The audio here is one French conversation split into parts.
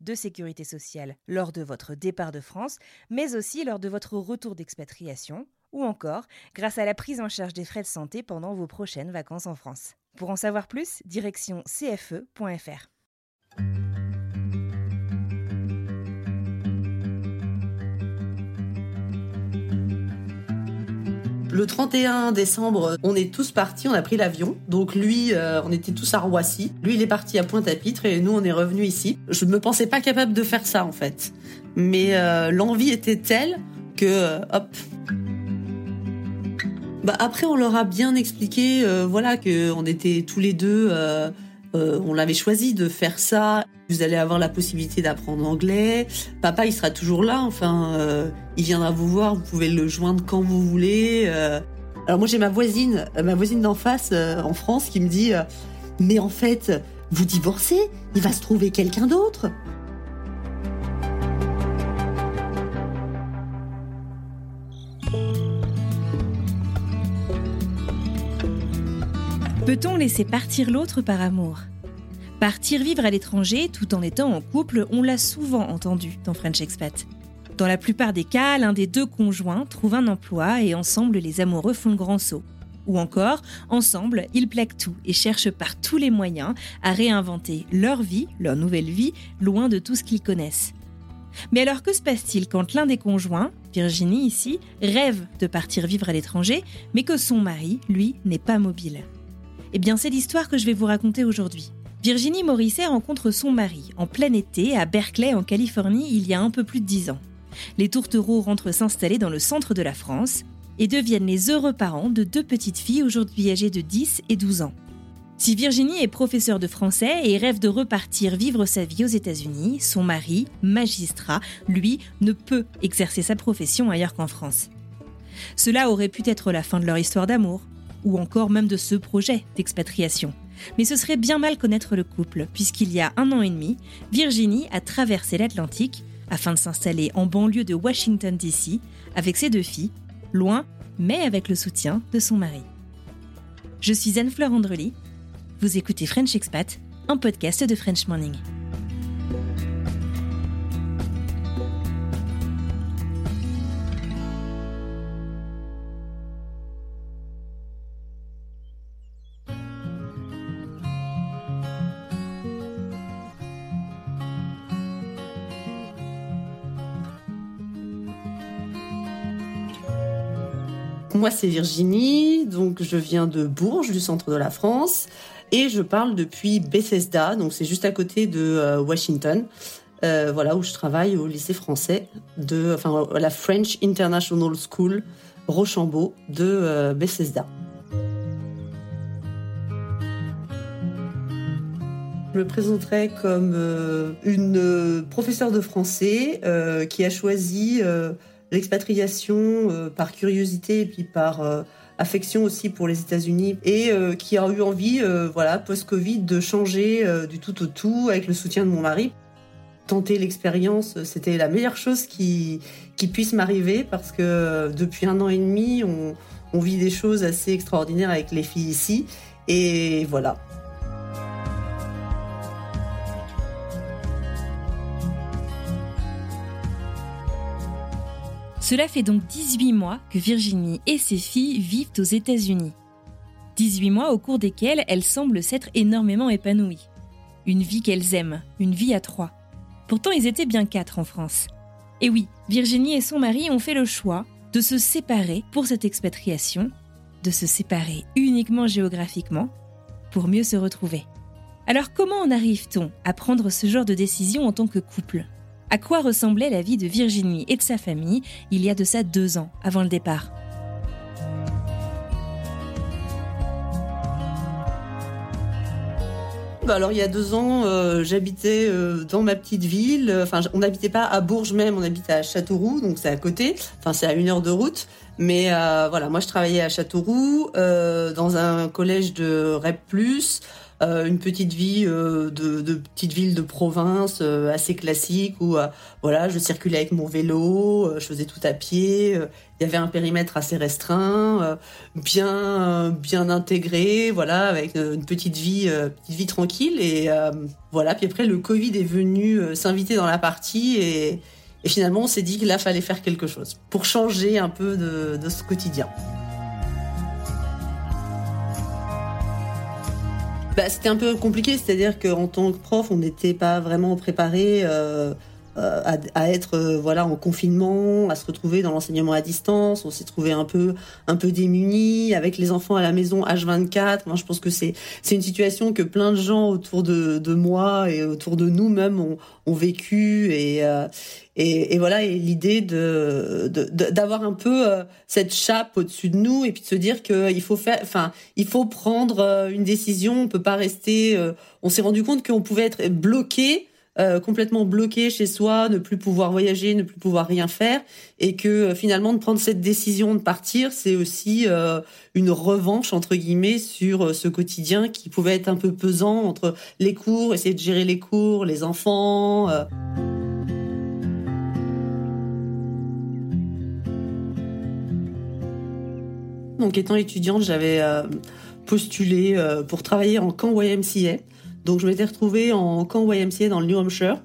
de sécurité sociale lors de votre départ de France, mais aussi lors de votre retour d'expatriation, ou encore grâce à la prise en charge des frais de santé pendant vos prochaines vacances en France. Pour en savoir plus, direction cfe.fr. Le 31 décembre, on est tous partis, on a pris l'avion. Donc lui, euh, on était tous à Roissy. Lui, il est parti à Pointe-à-Pitre et nous, on est revenus ici. Je ne me pensais pas capable de faire ça, en fait. Mais euh, l'envie était telle que, euh, hop. Bah après, on leur a bien expliqué, voilà, que on était tous les deux, euh, on l'avait choisi de faire ça. Vous allez avoir la possibilité d'apprendre anglais. Papa, il sera toujours là. Enfin, euh, il viendra vous voir. Vous pouvez le joindre quand vous voulez. euh. Alors moi, j'ai ma voisine, euh, ma voisine d'en face en France, qui me dit, mais en fait, vous divorcez, il va se trouver quelqu'un d'autre? Peut-on laisser partir l'autre par amour? Partir vivre à l'étranger tout en étant en couple, on l'a souvent entendu dans French Expat. Dans la plupart des cas, l'un des deux conjoints trouve un emploi et ensemble les amoureux font le grand saut. Ou encore, ensemble, ils plaquent tout et cherchent par tous les moyens à réinventer leur vie, leur nouvelle vie, loin de tout ce qu'ils connaissent. Mais alors que se passe-t-il quand l'un des conjoints, Virginie ici, rêve de partir vivre à l'étranger, mais que son mari, lui, n'est pas mobile? Eh bien, c'est l'histoire que je vais vous raconter aujourd'hui. Virginie Morisset rencontre son mari en plein été à Berkeley en Californie il y a un peu plus de dix ans. Les tourtereaux rentrent s'installer dans le centre de la France et deviennent les heureux parents de deux petites filles aujourd'hui âgées de 10 et 12 ans. Si Virginie est professeure de français et rêve de repartir vivre sa vie aux États-Unis, son mari, magistrat, lui, ne peut exercer sa profession ailleurs qu'en France. Cela aurait pu être la fin de leur histoire d'amour, ou encore même de ce projet d'expatriation. Mais ce serait bien mal connaître le couple, puisqu'il y a un an et demi, Virginie a traversé l'Atlantique afin de s'installer en banlieue de Washington, D.C., avec ses deux filles, loin, mais avec le soutien de son mari. Je suis Anne-Fleur Andrely. Vous écoutez French Expat, un podcast de French Morning. Moi, c'est Virginie, donc je viens de Bourges, du centre de la France, et je parle depuis Bethesda, donc c'est juste à côté de euh, Washington, euh, voilà où je travaille au lycée français de, enfin la French International School Rochambeau de euh, Bethesda. Je me présenterai comme une professeure de français qui a choisi l'expatriation euh, par curiosité et puis par euh, affection aussi pour les États-Unis et euh, qui a eu envie, euh, voilà, post-Covid, de changer euh, du tout au tout avec le soutien de mon mari. Tenter l'expérience, c'était la meilleure chose qui, qui puisse m'arriver parce que euh, depuis un an et demi, on, on vit des choses assez extraordinaires avec les filles ici et voilà. Cela fait donc 18 mois que Virginie et ses filles vivent aux États-Unis. 18 mois au cours desquels elles semblent s'être énormément épanouies. Une vie qu'elles aiment, une vie à trois. Pourtant, ils étaient bien quatre en France. Et oui, Virginie et son mari ont fait le choix, de se séparer pour cette expatriation, de se séparer uniquement géographiquement pour mieux se retrouver. Alors comment en arrive-t-on à prendre ce genre de décision en tant que couple? À quoi ressemblait la vie de Virginie et de sa famille il y a de ça deux ans, avant le départ? Bah alors il y a deux ans, euh, j'habitais euh, dans ma petite ville. Enfin, on n'habitait pas à Bourges même, on habitait à Châteauroux, donc c'est à côté. Enfin, c'est à une heure de route. Mais euh, voilà, moi je travaillais à Châteauroux dans un collège de REP+. Euh, une petite vie euh, de, petite ville de province euh, assez classique où voilà je circulais avec mon vélo, je faisais tout à pied. il y avait un périmètre assez restreint, bien bien intégré, voilà avec une petite vie petite vie tranquille et voilà. Puis après le Covid est venu s'inviter dans la partie et, finalement on s'est dit qu'il là fallait faire quelque chose pour changer un peu de ce quotidien. Bah, C'était un peu compliqué, c'est-à-dire qu'en tant que prof, on n'était pas vraiment préparé euh, euh, à, à, être euh, voilà en confinement, à se retrouver dans l'enseignement à distance. On s'est trouvé un peu un peu démunis avec les enfants à la maison H24. Moi, je pense que c'est c'est une situation que plein de gens autour de, de moi et autour de nous même ont, ont vécu et, euh, et, voilà et l'idée de d'avoir un peu cette chape au-dessus de nous et puis de se dire qu'il faut faire enfin il faut prendre une décision on peut pas rester on s'est rendu compte qu'on pouvait être bloqué euh, complètement bloqué chez soi, ne plus pouvoir voyager, ne plus pouvoir rien faire, et que euh, finalement de prendre cette décision de partir, c'est aussi euh, une revanche entre guillemets sur ce quotidien qui pouvait être un peu pesant entre les cours, essayer de gérer les cours, les enfants. Donc étant étudiante, j'avais postulé pour travailler en camp YMCA donc je m'étais retrouvée en camp YMCA dans le New Hampshire,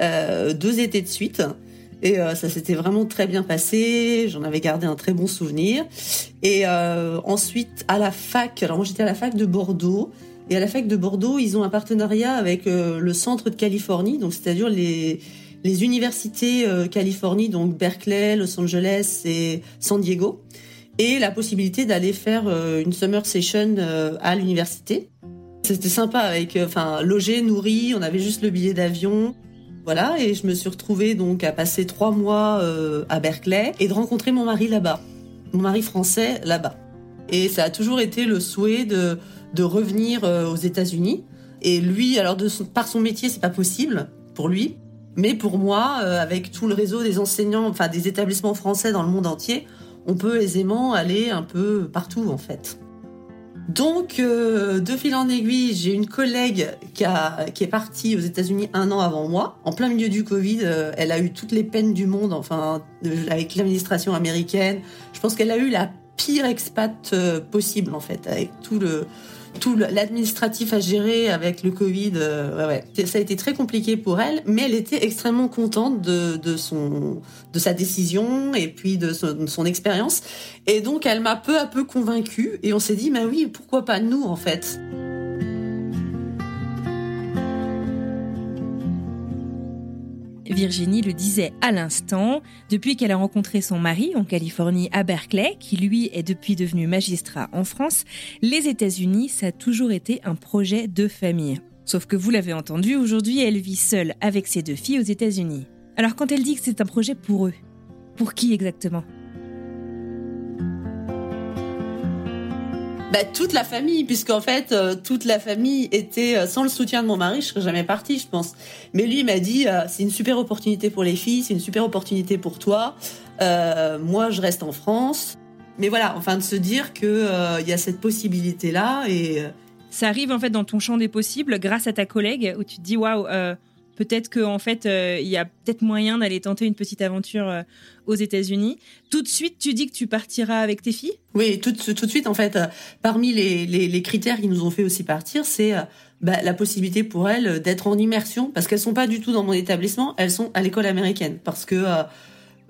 euh, deux étés de suite. Et euh, ça s'était vraiment très bien passé. J'en avais gardé un très bon souvenir. Et euh, ensuite, à la fac, alors moi j'étais à la fac de Bordeaux. Et à la fac de Bordeaux, ils ont un partenariat avec le centre de Californie, donc c'est-à-dire les, les universités Californie, donc Berkeley, Los Angeles et San Diego, et la possibilité d'aller faire une summer session à l'université. C'était sympa avec, euh, enfin, logé, nourri, on avait juste le billet d'avion. Voilà, et je me suis retrouvée donc à passer trois mois euh, à Berkeley et de rencontrer mon mari là-bas, mon mari français là-bas. Et ça a toujours été le souhait de, de revenir euh, aux États-Unis. Et lui, alors de par son métier, c'est pas possible pour lui, mais pour moi, avec tout le réseau des enseignants, enfin des établissements français dans le monde entier, on peut aisément aller un peu partout en fait. Donc, euh, de fil en aiguille, j'ai une collègue qui, a, qui est partie aux États-Unis un an avant moi, en plein milieu du Covid. Euh, elle a eu toutes les peines du monde, enfin, avec l'administration américaine. Je pense qu'elle a eu la pire expat euh, possible, en fait, avec tout le tout l'administratif à gérer avec le Covid. Euh. Ça a été très compliqué pour elle, mais elle était extrêmement contente de, son, de sa décision et puis de son, de son expérience. Et donc, elle m'a peu à peu convaincue et on s'est dit, bah oui, pourquoi pas nous, en fait? Virginie le disait à l'instant, depuis qu'elle a rencontré son mari en Californie à Berkeley, qui lui est depuis devenu magistrat en France, les États-Unis, ça a toujours été un projet de famille. Sauf que vous l'avez entendu, aujourd'hui elle vit seule avec ses deux filles aux États-Unis. Alors quand elle dit que c'est un projet pour eux, pour qui exactement? Bah, toute la famille, puisqu'en fait, euh, toute la famille était, euh, sans le soutien de mon mari, je serais jamais partie, je pense. Mais lui, il m'a dit, euh, c'est une super opportunité pour les filles, c'est une super opportunité pour toi. moi, je reste en France. Mais voilà, enfin, de se dire que il y a cette possibilité-là et... Ça arrive en fait dans ton champ des possibles grâce à ta collègue où tu te dis waouh Peut-être qu'en en fait, euh, il y a peut-être moyen d'aller tenter une petite aventure euh, aux États-Unis. Tout de suite, tu dis que tu partiras avec tes filles? Oui, tout, de suite, en fait, euh, parmi les, critères qui nous ont fait aussi partir, c'est bah, la possibilité pour elles d'être en immersion, parce qu'elles sont pas du tout dans mon établissement, elles sont à l'école américaine, parce que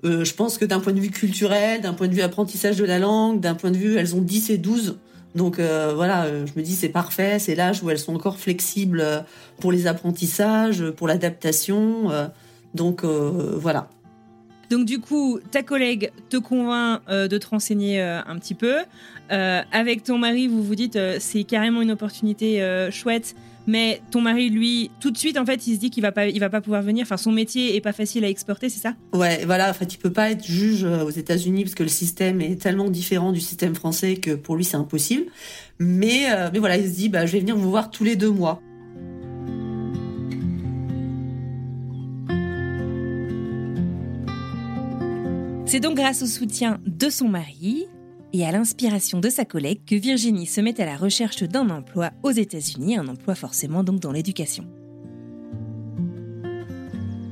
je pense que d'un point de vue culturel, d'un point de vue apprentissage de la langue, d'un point de vue, elles ont 10 et 12 donc euh, voilà, euh, je me dis c'est parfait, c'est l'âge où elles sont encore flexibles euh, pour les apprentissages, pour l'adaptation. donc voilà. Donc du coup, ta collègue te convainc de te renseigner un petit peu. avec ton mari, vous vous dites c'est carrément une opportunité chouette mais ton mari, lui, tout de suite, en fait, il se dit qu'il va pas, il va pas pouvoir venir. Enfin, son métier est pas facile à exporter, c'est ça? Ouais, voilà. En fait, il peut pas être juge euh, aux États-Unis parce que le système est tellement différent du système français que pour lui, c'est impossible. Mais, euh, mais voilà, il se dit, bah, je vais venir vous voir tous les deux mois. C'est donc grâce au soutien de son mari, et à l'inspiration de sa collègue que Virginie se met à la recherche d'un emploi aux États-Unis, un emploi forcément donc dans l'éducation.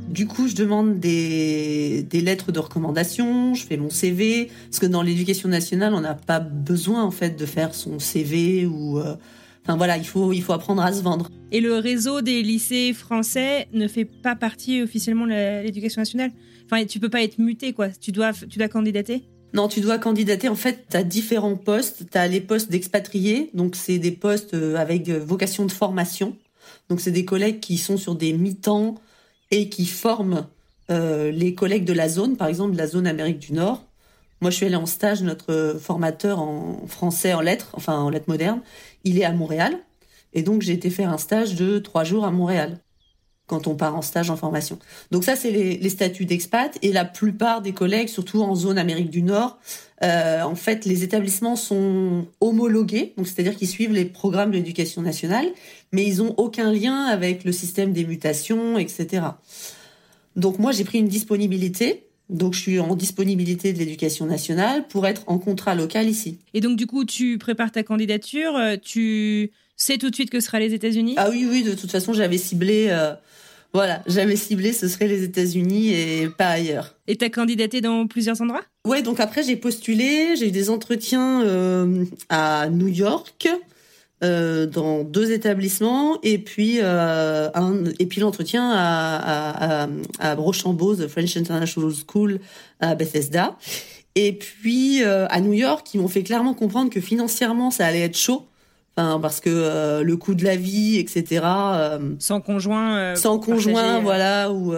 Du coup, je demande des, lettres de recommandation, je fais mon CV, parce que dans l'éducation nationale, on n'a pas besoin en fait de faire son CV ou... Euh, enfin voilà, il faut, il faut apprendre à se vendre. Et le réseau des lycées français ne fait pas partie officiellement de l'éducation nationale? Enfin, tu peux pas être muté, quoi. Tu dois, tu dois candidater? Non, tu dois candidater. En fait, tu as différents postes. Tu as les postes d'expatriés, donc c'est des postes euh, avec euh, vocation de formation. Donc c'est des collègues qui sont sur des mi-temps et qui forment euh, les collègues de la zone, par exemple de la zone Amérique du Nord. Moi, je suis allée en stage, notre formateur en français, en lettres, enfin en lettres modernes, il est à Montréal. Et donc j'ai été faire un stage de trois jours à Montréal quand on part en stage en formation. Donc ça, c'est les, statuts d'expat. Et la plupart des collègues, surtout en zone Amérique du Nord, euh, en fait, les établissements sont homologués, donc c'est-à-dire qu'ils suivent les programmes de l'éducation nationale, mais ils ont aucun lien avec le système des mutations, etc. Donc moi, j'ai pris une disponibilité. Donc je suis en disponibilité de l'éducation nationale pour être en contrat local ici. Et donc du coup, tu prépares ta candidature, euh, tu sais tout de suite que ce sera les États-Unis? Ah oui, oui, de toute façon, j'avais ciblé euh, voilà, j'avais ciblé, ce serait les États-Unis et pas ailleurs. Et t'as candidaté dans plusieurs endroits? Ouais, donc après j'ai postulé, j'ai eu des entretiens euh, à New York, euh, dans deux établissements, et puis euh, un, et puis l'entretien à, à, à, Rochambeau, The French International School à Bethesda. Et puis à New York, ils m'ont fait clairement comprendre que financièrement ça allait être chaud parce que euh, le coût de la vie, etc. Euh, sans conjoint. Euh, sans conjoint, voilà. Ou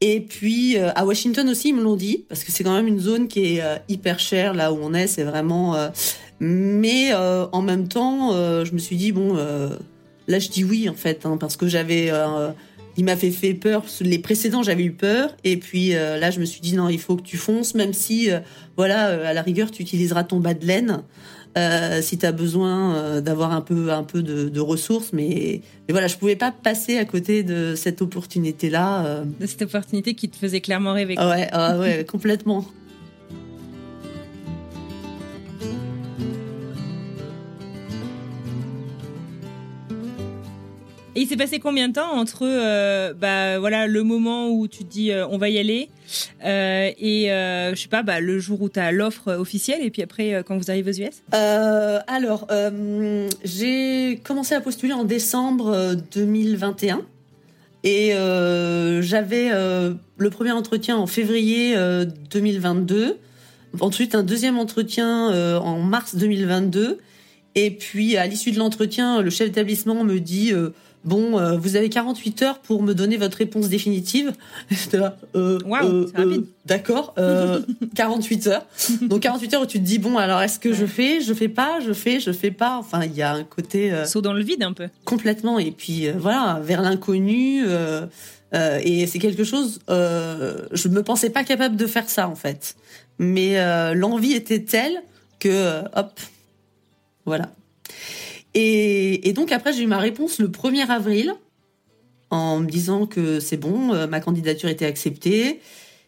et puis à Washington aussi, ils me l'ont dit, parce que c'est quand même une zone qui est hyper chère là où on est. C'est vraiment. mais en même temps, je me suis dit bon, là je dis oui en fait, hein, parce que j'avais. il m'a fait fait peur. Les précédents, j'avais eu peur, et puis là, je me suis dit non, il faut que tu fonces, même si, voilà, à la rigueur, tu utiliseras ton bas de laine. Euh, si tu as besoin euh, d'avoir un peu, un peu de, ressources. Mais, mais, voilà, je pouvais pas passer à côté de cette opportunité-là. Euh. De cette opportunité qui te faisait clairement rêver. Ouais, ah ouais, complètement. Il s'est passé combien de temps entre euh, bah, voilà, le moment où tu dis euh, on va y aller euh, et je sais pas bah, le jour où tu as l'offre officielle et puis après quand vous arrivez aux US Alors, j'ai commencé à postuler en décembre 2021 et j'avais le premier entretien en février 2022, ensuite un deuxième entretien en mars 2022. Et puis à l'issue de l'entretien, le chef d'établissement me dit bon, euh, vous avez 48 heures pour me donner votre réponse définitive. euh, wow, euh, D'accord, 48 heures. Donc 48 heures où tu te dis bon, alors est-ce que je fais, je fais pas, je fais, je fais pas? Enfin, il y a un côté saut dans le vide un peu. Complètement. Et puis voilà, vers l'inconnu. et c'est quelque chose. je me pensais pas capable de faire ça en fait, mais l'envie était telle que hop, voilà. Et, donc après, j'ai eu ma réponse le 1er avril en me disant que c'est bon, euh, ma candidature était acceptée.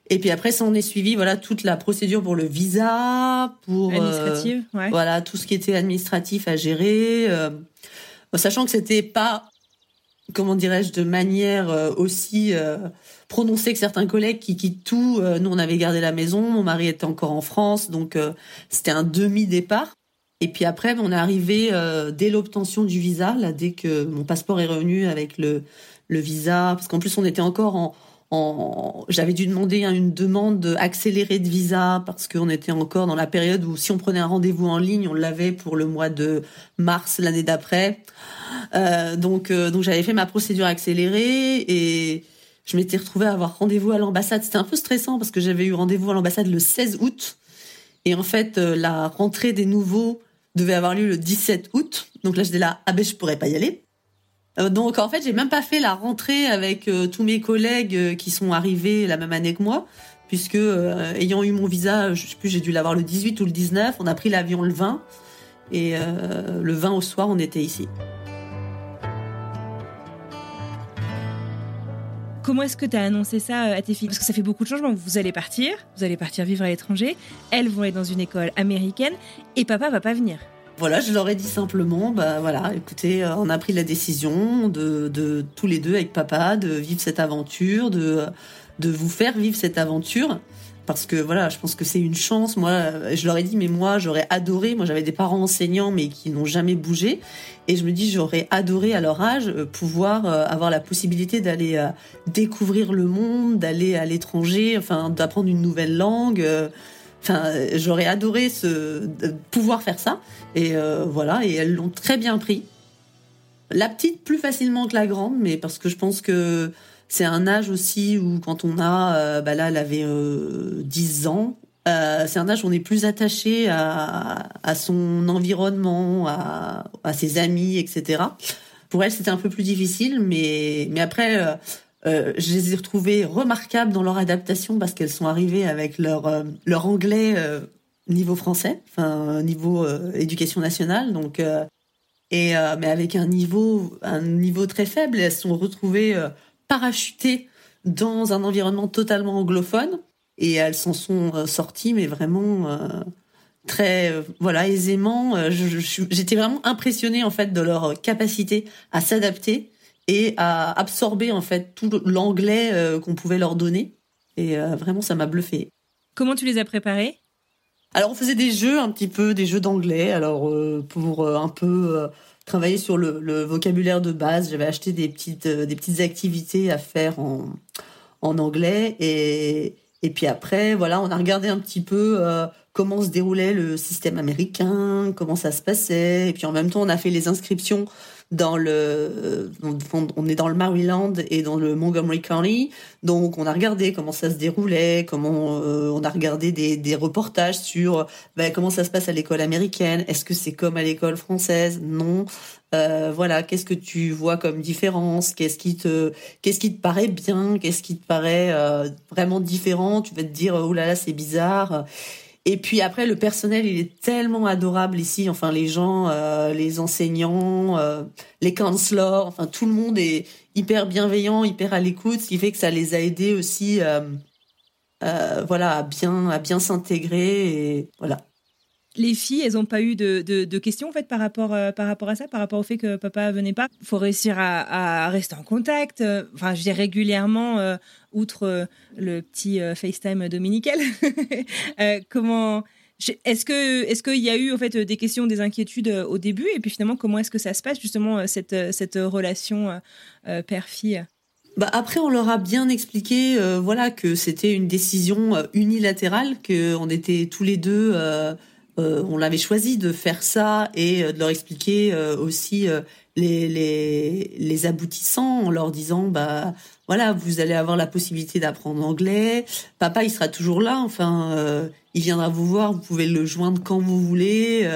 Et puis après, ça en est suivi, voilà, toute la procédure pour le visa, pour euh, administrative, voilà, tout ce qui était administratif à gérer, euh, sachant que c'était pas, comment dirais-je, de manière aussi prononcée que certains collègues qui quittent tout. nous, on avait gardé la maison, mon mari était encore en France, donc c'était un demi départ. Et puis après, on est arrivé euh, dès l'obtention du visa, là, dès que mon passeport est revenu avec le, le visa, parce qu'en plus on était encore en, en j'avais dû demander une demande accélérée de visa parce qu'on était encore dans la période où si on prenait un rendez-vous en ligne, on l'avait pour le mois de mars l'année d'après. Euh, donc, euh, donc j'avais fait ma procédure accélérée et je m'étais retrouvée à avoir rendez-vous à l'ambassade. C'était un peu stressant parce que j'avais eu rendez-vous à l'ambassade le 16 août. Et en fait, euh, la rentrée des nouveaux devait avoir lieu le 17 août. Donc là, j'étais là, ah ben, je pourrais pas y aller. Euh, donc en fait, j'ai même pas fait la rentrée avec euh, tous mes collègues qui sont arrivés la même année que moi, puisque ayant eu mon visa, je sais plus, j'ai dû l'avoir le 18 ou le 19. On a pris l'avion le 20 et le 20 au soir, on était ici. Comment est-ce que tu as annoncé ça à tes filles? Parce que ça fait beaucoup de changements. Vous allez partir, vous allez partir vivre à l'étranger, elles vont aller dans une école américaine et papa va pas venir. Voilà, je leur ai dit simplement, bah voilà, écoutez, euh, on a pris la décision de, de tous les deux avec papa de vivre cette aventure, de, de vous faire vivre cette aventure parce que voilà, je pense que c'est une chance. Moi, je leur ai dit, mais moi, j'aurais adoré. Moi, j'avais des parents enseignants, mais qui n'ont jamais bougé. Et je me dis, j'aurais adoré à leur âge euh, pouvoir euh, avoir la possibilité d'aller euh, découvrir le monde, d'aller à l'étranger, enfin, d'apprendre une nouvelle langue. Enfin, j'aurais adoré ce, pouvoir faire ça. Et voilà, et elles l'ont très bien pris. La petite plus facilement que la grande, mais parce que je pense que c'est un âge aussi où quand on a, euh, bah là, elle avait euh, 10 ans. Euh, c'est un âge où on est plus attaché à, son environnement, à, ses amis, etc. Pour elle, c'était un peu plus difficile, mais, mais après, euh, euh je les ai retrouvées remarquables dans leur adaptation parce qu'elles sont arrivées avec leur, euh, leur anglais niveau français, enfin niveau éducation nationale, donc et mais avec un niveau un niveau très faible. elles se sont retrouvées parachutées dans un environnement totalement anglophone et elles s'en sont euh, sorties, mais vraiment euh, très euh, voilà aisément. J'étais vraiment impressionnée en fait de leur capacité à s'adapter et à absorber en fait tout l'anglais qu'on pouvait leur donner. Et vraiment, ça m'a bluffé. Comment tu les as préparés? Alors, on faisait des jeux un petit peu, des jeux d'anglais. Alors, pour un peu travailler sur le, vocabulaire de base. J'avais acheté des petites, euh, des petites activités à faire en, en anglais. Et, et puis après, voilà, on a regardé un petit peu euh, comment se déroulait le système américain, comment ça se passait. Et puis en même temps, on a fait les inscriptions dans le, on est dans le Maryland et dans le Montgomery County, donc on a regardé comment ça se déroulait, comment euh, on a regardé des, des reportages sur ben, comment ça se passe à l'école américaine, est-ce que c'est comme à l'école française, non, euh, voilà, qu'est-ce que tu vois comme différence, qu'est-ce qui te, qu'est-ce qui te paraît bien, qu'est-ce qui te paraît euh, vraiment différent, tu vas te dire oh là là c'est bizarre. Et puis après, le personnel, il est tellement adorable ici. Enfin, les gens, euh, les enseignants, euh, les counselors, enfin, tout le monde est hyper bienveillant, hyper à l'écoute, ce qui fait que ça les a aidés aussi, euh, voilà, à bien, à bien s'intégrer et voilà les filles, elles n'ont pas eu de, questions en fait par rapport, euh, par rapport à ça, par rapport au fait que papa venait pas. Il faut réussir à, rester en contact. Euh, enfin, je dis régulièrement, euh, outre le petit FaceTime dominical. comment est-ce que est-ce qu'il y a eu en fait des questions, des inquiétudes au début? Et puis finalement comment est-ce que ça se passe justement cette cette relation père-fille? Bah après, on leur a bien expliqué, voilà, que c'était une décision unilatérale, que on était tous les deux on l'avait choisi de faire ça et euh, de leur expliquer euh, aussi les, les, les, aboutissants en leur disant bah voilà vous allez avoir la possibilité d'apprendre anglais. Papa il sera toujours là. Enfin il viendra vous voir. Vous pouvez le joindre quand vous voulez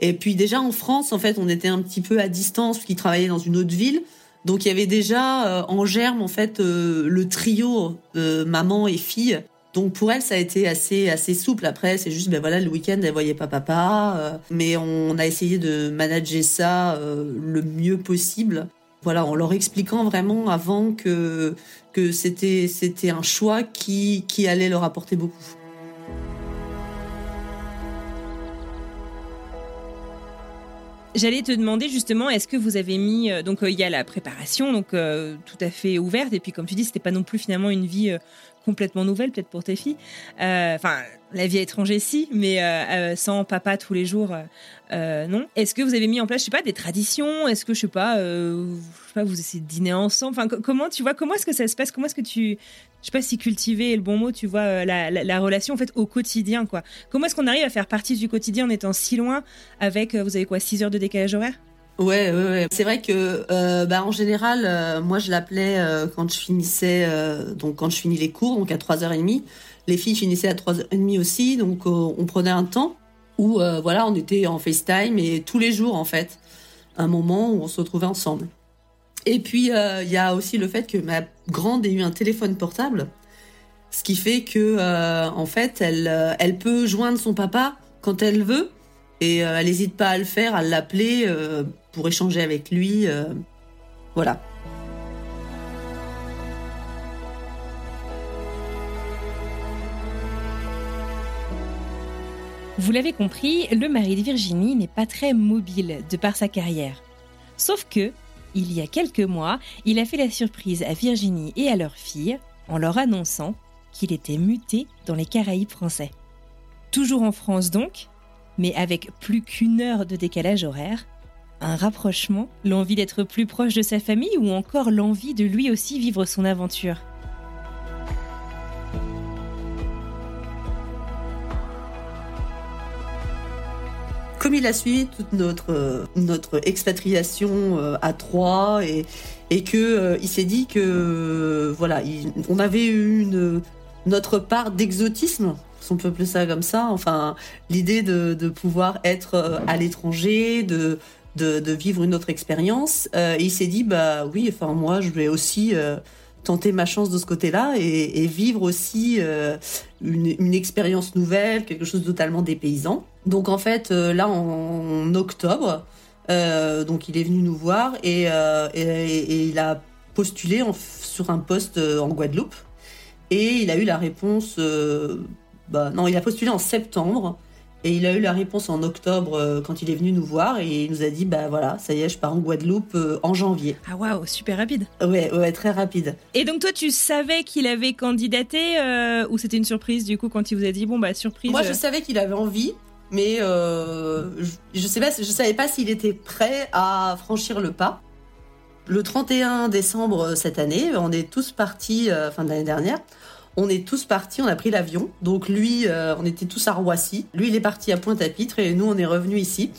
et puis déjà en France en fait on était un petit peu à distance qu'il travaillait dans une autre ville. Donc il y avait déjà en germe en fait le trio maman et fille donc pour elle, ça a été assez assez souple. Après, c'est juste ben voilà, le week-end, elle voyait pas papa, euh, mais on a essayé de manager ça euh, le mieux possible. Voilà, en leur expliquant vraiment avant que que c'était c'était un choix qui qui allait leur apporter beaucoup. J'allais te demander justement, est-ce que vous avez mis euh, donc il y a la préparation donc tout à fait ouverte et puis comme tu dis c'était pas non plus finalement une vie complètement nouvelle, peut-être pour tes filles. Euh, enfin, la vie à l'étranger, si, mais euh, euh, sans papa tous les jours, non. Est-ce que vous avez mis en place, je sais pas, des traditions? Est-ce que, je sais pas, je sais pas, vous essayez de dîner ensemble? Enfin, comment, tu vois, comment est-ce que ça se passe? Comment est-ce que tu, je sais pas si cultiver est le bon mot, tu vois, la, la, relation, en fait, au quotidien, quoi? Comment est-ce qu'on arrive à faire partie du quotidien en étant si loin avec, vous avez quoi, 6 heures de décalage horaire? Ouais, ouais, ouais. C'est vrai que, euh, bah, en général, euh, moi, je l'appelais euh, quand je finissais, donc quand je finis les cours, donc à 3h30. Les filles finissaient à 3h30 aussi, donc on prenait un temps où, voilà, on était en FaceTime et tous les jours, en fait, un moment où on se retrouvait ensemble. Et puis, il y a aussi le fait que ma grande ait eu un téléphone portable, ce qui fait que, en fait, elle, elle peut joindre son papa quand elle veut, et elle n'hésite pas à le faire, à l'appeler pour échanger avec lui. Euh, voilà. Vous l'avez compris, le mari de Virginie n'est pas très mobile de par sa carrière. Sauf que, il y a quelques mois, il a fait la surprise à Virginie et à leur fille en leur annonçant qu'il était muté dans les Caraïbes français. Toujours en France donc, mais avec plus qu'une heure de décalage horaire, un rapprochement, l'envie d'être plus proche de sa famille ou encore l'envie de lui aussi vivre son aventure. Comme il a suivi toute notre expatriation euh, à Troyes et et que euh, il s'est dit que voilà on avait eu une notre part d'exotisme si on peut appeler ça comme ça enfin l'idée de, pouvoir être euh, à l'étranger de de, vivre une autre expérience. Euh, il s'est dit, bah oui, enfin moi, je vais aussi euh, tenter ma chance de ce côté-là et, vivre aussi euh, une, expérience nouvelle, quelque chose de totalement dépaysant. Donc en fait, là, en, octobre, donc il est venu nous voir et, il a postulé sur un poste en Guadeloupe. Et il a eu la réponse, bah, non, il a postulé en septembre. Et il a eu la réponse en octobre euh, quand il est venu nous voir et il nous a dit bah voilà, ça y est, je pars en Guadeloupe euh, en janvier. Ah waouh, super rapide. Ouais, ouais, très rapide. Et donc toi, tu savais qu'il avait candidaté euh, ou c'était une surprise du coup quand il vous a dit bon bah surprise Moi, je savais qu'il avait envie, mais je, je sais pas, je savais pas s'il était prêt à franchir le pas. Le 31 décembre cette année, on est tous partis, fin de l'année dernière, on est tous partis, on a pris l'avion. Donc lui, euh, on était tous à Roissy. Lui, il est parti à Pointe-à-Pitre et nous, on est revenus ici.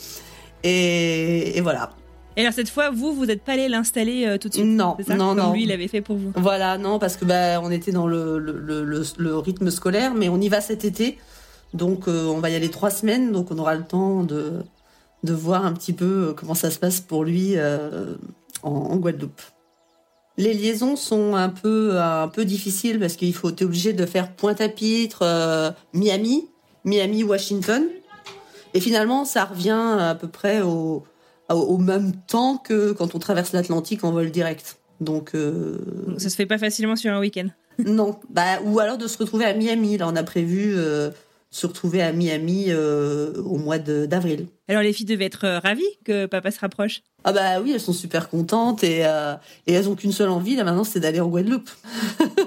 Et, voilà. Et alors cette fois, vous, vous n'êtes pas allé l'installer euh, tout de suite Non, non, Comme non. lui, il avait fait pour vous. Voilà, non, parce que bah, on était dans le, le, rythme scolaire, mais on y va cet été. Donc euh, on va y aller trois semaines, donc on aura le temps de, de voir un petit peu comment ça se passe pour lui en Guadeloupe. Les liaisons sont un peu un peu difficiles parce qu'il faut t'es obligé de faire Pointe-à-Pitre, euh, Miami, Miami, Washington, et finalement ça revient à peu près au, au même temps que quand on traverse l'Atlantique en vol direct. Donc euh, ça se fait pas facilement sur un week-end. non, bah ou alors de se retrouver à Miami. Là on a prévu euh, se retrouver à Miami euh, au mois d'avril. Alors les filles devaient être euh, ravies que papa se rapproche. Ah bah oui, elles sont super contentes et, euh, et elles ont qu'une seule envie là maintenant, c'est d'aller en Guadeloupe.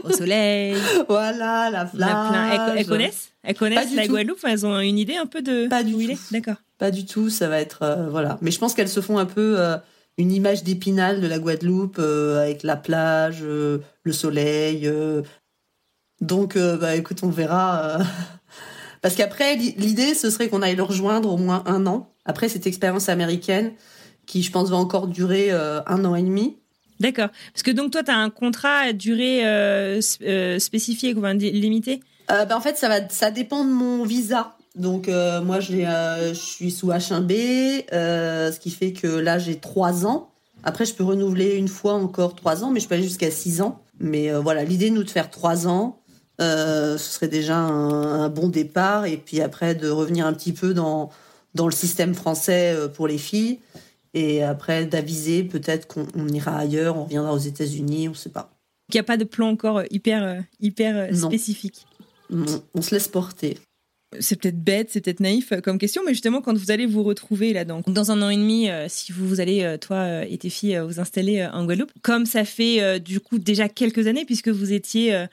Au soleil. voilà, la plage. Elles, connaissent? Elles connaissent la Guadeloupe? Elles ont une idée un peu de Pas du où tout. D'accord. Pas du tout, ça va être voilà. Mais je pense qu'elles se font un peu une image d'épinal de la Guadeloupe avec la plage, le soleil. Donc bah écoute, on verra parce qu'après, l'idée, ce serait qu'on aille le rejoindre au moins un an, après cette expérience américaine, qui, je pense, va encore durer euh, un an et demi. D'accord. Parce que donc, toi, tu as un contrat à durée euh, euh, spécifié, quoi, limité ben, En fait, ça, va, ça dépend de mon visa. Donc, moi, je suis sous H1B, ce qui fait que là, j'ai trois ans. Après, je peux renouveler une fois encore trois ans, mais je peux aller jusqu'à six ans. Mais voilà, l'idée, nous, de faire trois ans. Euh, ce serait déjà un, bon départ. Et puis après, de revenir un petit peu dans, dans le système français euh, pour les filles. Et après, d'aviser peut-être qu'on ira ailleurs, on reviendra aux États-Unis, on ne sait pas. Il n'y a pas de plan encore hyper, hyper spécifique. on se laisse porter c'est peut-être bête, c'est peut-être naïf comme question, mais justement, quand vous allez vous retrouver là dans, un an et demi, euh, si vous, vous allez, toi et tes filles, vous installer en Guadeloupe, comme ça fait du coup déjà quelques années, puisque vous étiez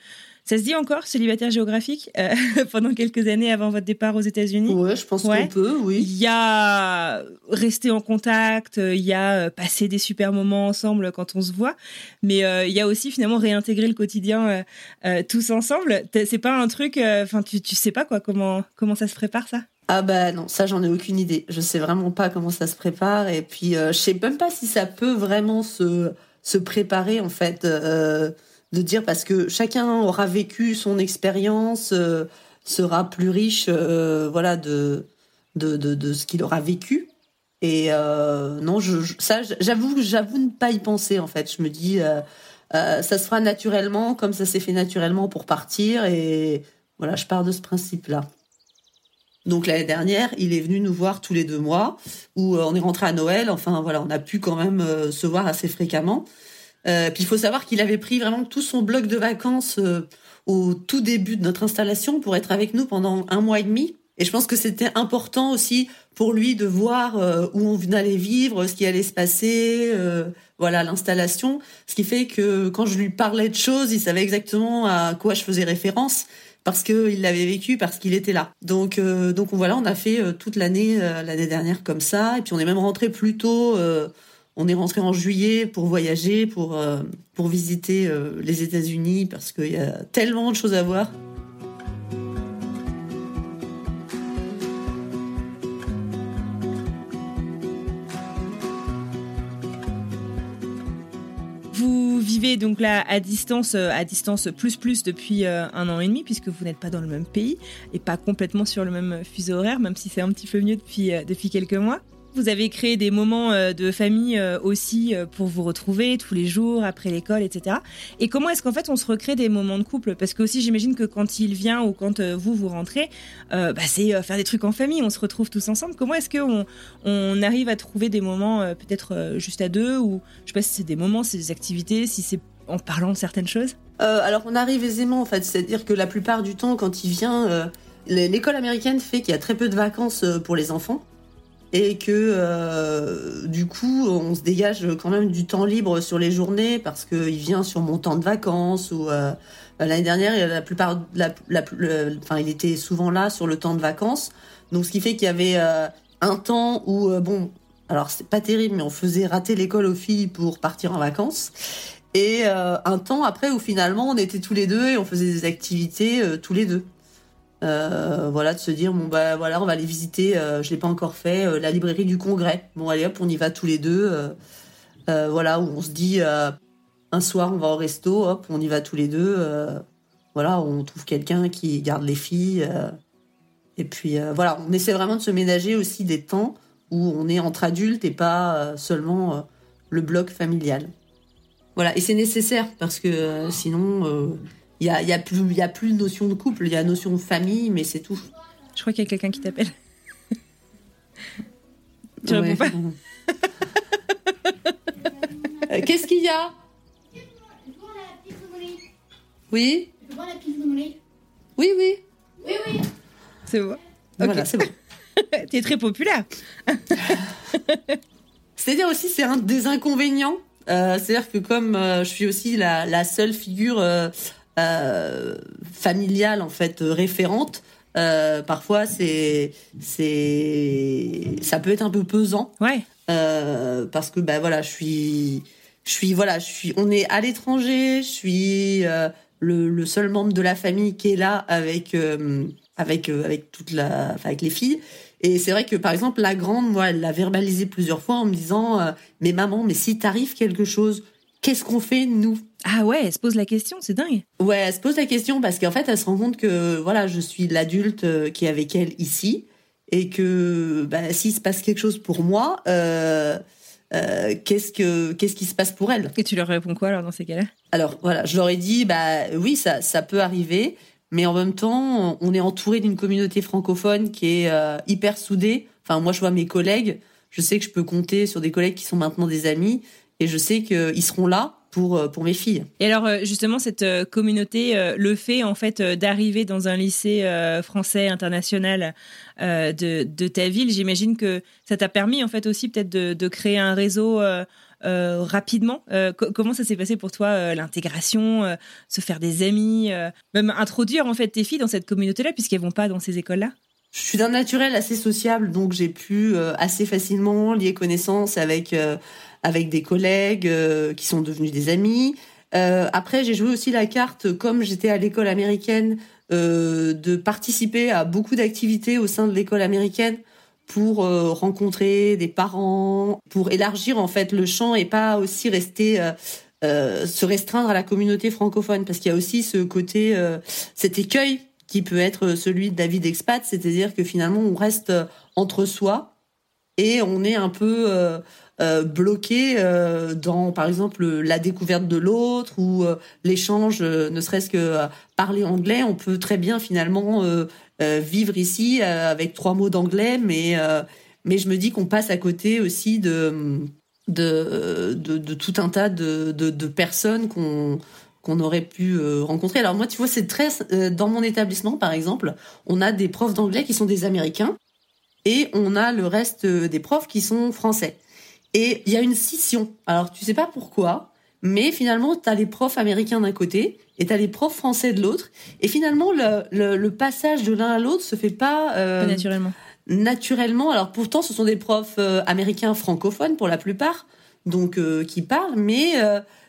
ça se dit encore célibataire géographique euh, pendant quelques années avant votre départ aux États-Unis? Ouais, je pense qu'on peut, oui. Il y a rester en contact, il y a passer des super moments ensemble quand on se voit, mais euh, il y a aussi finalement réintégrer le quotidien euh, tous ensemble. C'est pas un truc, enfin tu, tu sais pas quoi comment comment ça se prépare ça? Ah bah non, ça j'en ai aucune idée. Je sais vraiment pas comment ça se prépare et puis euh, je sais même pas si ça peut vraiment se se préparer en fait euh, de dire parce que chacun aura vécu son expérience euh, sera plus riche voilà de de, de de ce qu'il aura vécu et non je, ça j'avoue j'avoue ne pas y penser en fait. Je me dis ça se fera naturellement comme ça s'est fait naturellement pour partir et voilà, je pars de ce principe là. Donc l'année dernière, il est venu nous voir tous les deux mois, où euh, on est rentré à Noël. Enfin voilà, on a pu quand même euh, se voir assez fréquemment. Euh, puis il faut savoir qu'il avait pris vraiment tout son bloc de vacances au tout début de notre installation pour être avec nous pendant un mois et demi. Et je pense que c'était important aussi pour lui de voir où on allait vivre, ce qui allait se passer, voilà l'installation. Ce qui fait que quand je lui parlais de choses, il savait exactement à quoi je faisais référence parce qu'il l'avait vécu, parce qu'il était là. Donc, euh, donc voilà, on a fait euh, toute l'année euh, l'année dernière comme ça, et puis on est même rentré plus tôt. On est rentré en juillet pour voyager, pour pour visiter les États-Unis, parce qu'il y a tellement de choses à voir. vivez donc là à distance, euh, à distance plus plus depuis euh, un an et demi, puisque vous n'êtes pas dans le même pays et pas complètement sur le même fuseau horaire, même si c'est un petit peu mieux depuis, euh, depuis quelques mois. Vous avez créé des moments euh, de famille euh, aussi euh, pour vous retrouver tous les jours après l'école, etc. Et comment est-ce qu'en fait on se recrée des moments de couple? Parce que aussi j'imagine que quand il vient ou quand vous vous rentrez, bah, c'est faire des trucs en famille, on se retrouve tous ensemble. Comment est-ce qu'on on arrive à trouver des moments peut-être juste à deux ou je sais pas si c'est des moments, c'est des activités, si c'est en parlant de certaines choses? Alors on arrive aisément en fait, c'est-à-dire que la plupart du temps quand il vient, l'école américaine fait qu'il y a très peu de vacances pour les enfants et que euh, du coup on se dégage quand même du temps libre sur les journées parce qu'il vient sur mon temps de vacances ou euh, l'année dernière la plupart la, enfin il était souvent là sur le temps de vacances. Donc ce qui fait qu'il y avait euh, un temps où bon alors c'est pas terrible mais on faisait rater l'école aux filles pour partir en vacances. Et un temps après où finalement on était tous les deux et on faisait des activités tous les deux euh, voilà, de se dire bon bah voilà, on va aller visiter. Euh, je l'ai pas encore fait euh, la librairie du Congrès. Bon allez hop, on y va tous les deux. voilà, où on se dit un soir on va au resto, hop, on y va tous les deux. voilà, on trouve quelqu'un qui garde les filles. et puis voilà, on essaie vraiment de se ménager aussi des temps où on est entre adultes et pas seulement le bloc familial. Voilà, et c'est nécessaire parce que sinon il y a, y, a plus, y a plus de notion de couple, il y a notion de famille, mais c'est tout. Je crois qu'il y a quelqu'un qui t'appelle. tu réponds pas euh, Qu'est-ce qu'il y a? Oui Oui, oui. Oui, oui. C'est bon. Voilà, c'est bon. tu es très populaire. C'est-à-dire aussi, c'est un des inconvénients. Euh, C'est-à-dire que comme euh, je suis aussi la, la seule figure euh, euh, familiale en fait référente. Euh, parfois c'est c'est ça peut être un peu pesant. Ouais. Euh, parce que ben voilà, je suis je suis voilà, je suis on est à l'étranger, je suis euh, le, le, seul membre de la famille qui est là avec euh, avec avec toute la enfin, avec les filles. Et c'est vrai que par exemple la grande, moi, elle l'a verbalisé plusieurs fois en me disant mais maman, mais si t'arrive quelque chose, qu'est-ce qu'on fait nous? Ah ouais, elle se pose la question, c'est dingue. Ouais, elle se pose la question parce qu'en fait, elle se rend compte que voilà, je suis l'adulte euh, qui est avec elle ici et que bah, s'il se passe quelque chose pour moi, euh, euh, qu'est-ce que qu'est-ce qui se passe pour elle? Et tu leur réponds quoi alors dans ces cas-là? Alors voilà, je leur ai dit bah oui, ça ça peut arriver, mais en même temps, on est entouré d'une communauté francophone qui est hyper soudée. Enfin, moi, je vois mes collègues, je sais que je peux compter sur des collègues qui sont maintenant des amis et je sais qu'ils seront là pour, euh, pour mes filles. Et alors euh, justement cette euh, communauté, le fait en fait d'arriver dans un lycée français international de, de ta ville, j'imagine que ça t'a permis en fait aussi peut-être de, de créer un réseau rapidement. comment ça s'est passé pour toi l'intégration, se faire des amis, même introduire en fait tes filles dans cette communauté-là puisqu'elles vont pas dans ces écoles-là? Je suis d'un naturel assez sociable, donc j'ai pu assez facilement lier connaissance avec avec des collègues euh, qui sont devenus des amis. Euh, après, j'ai joué aussi la carte, comme j'étais à l'école américaine, de participer à beaucoup d'activités au sein de l'école américaine pour rencontrer des parents, pour élargir en fait le champ et pas aussi rester se restreindre à la communauté francophone parce qu'il y a aussi ce côté cet écueil qui peut être celui de David expat, c'est-à-dire que finalement on reste entre soi et on est un peu euh, euh, bloqué euh, dans, par exemple, la découverte de l'autre ou l'échange, ne serait-ce que parler anglais. On peut très bien finalement vivre ici avec trois mots d'anglais, mais mais je me dis qu'on passe à côté aussi de de, de, de tout un tas de, de, personnes qu'on qu'on aurait pu euh, rencontrer. Alors moi, tu vois, c'est très euh, dans mon établissement, par exemple, on a des profs d'anglais qui sont des Américains et on a le reste euh, des profs qui sont français. Et il y a une scission. Alors tu sais pas pourquoi, mais finalement, tu as les profs américains d'un côté et tu as les profs français de l'autre. Et finalement, le, le, passage de l'un à l'autre se fait pas, pas naturellement. Naturellement. Alors pourtant, ce sont des profs américains francophones pour la plupart, donc qui parlent, mais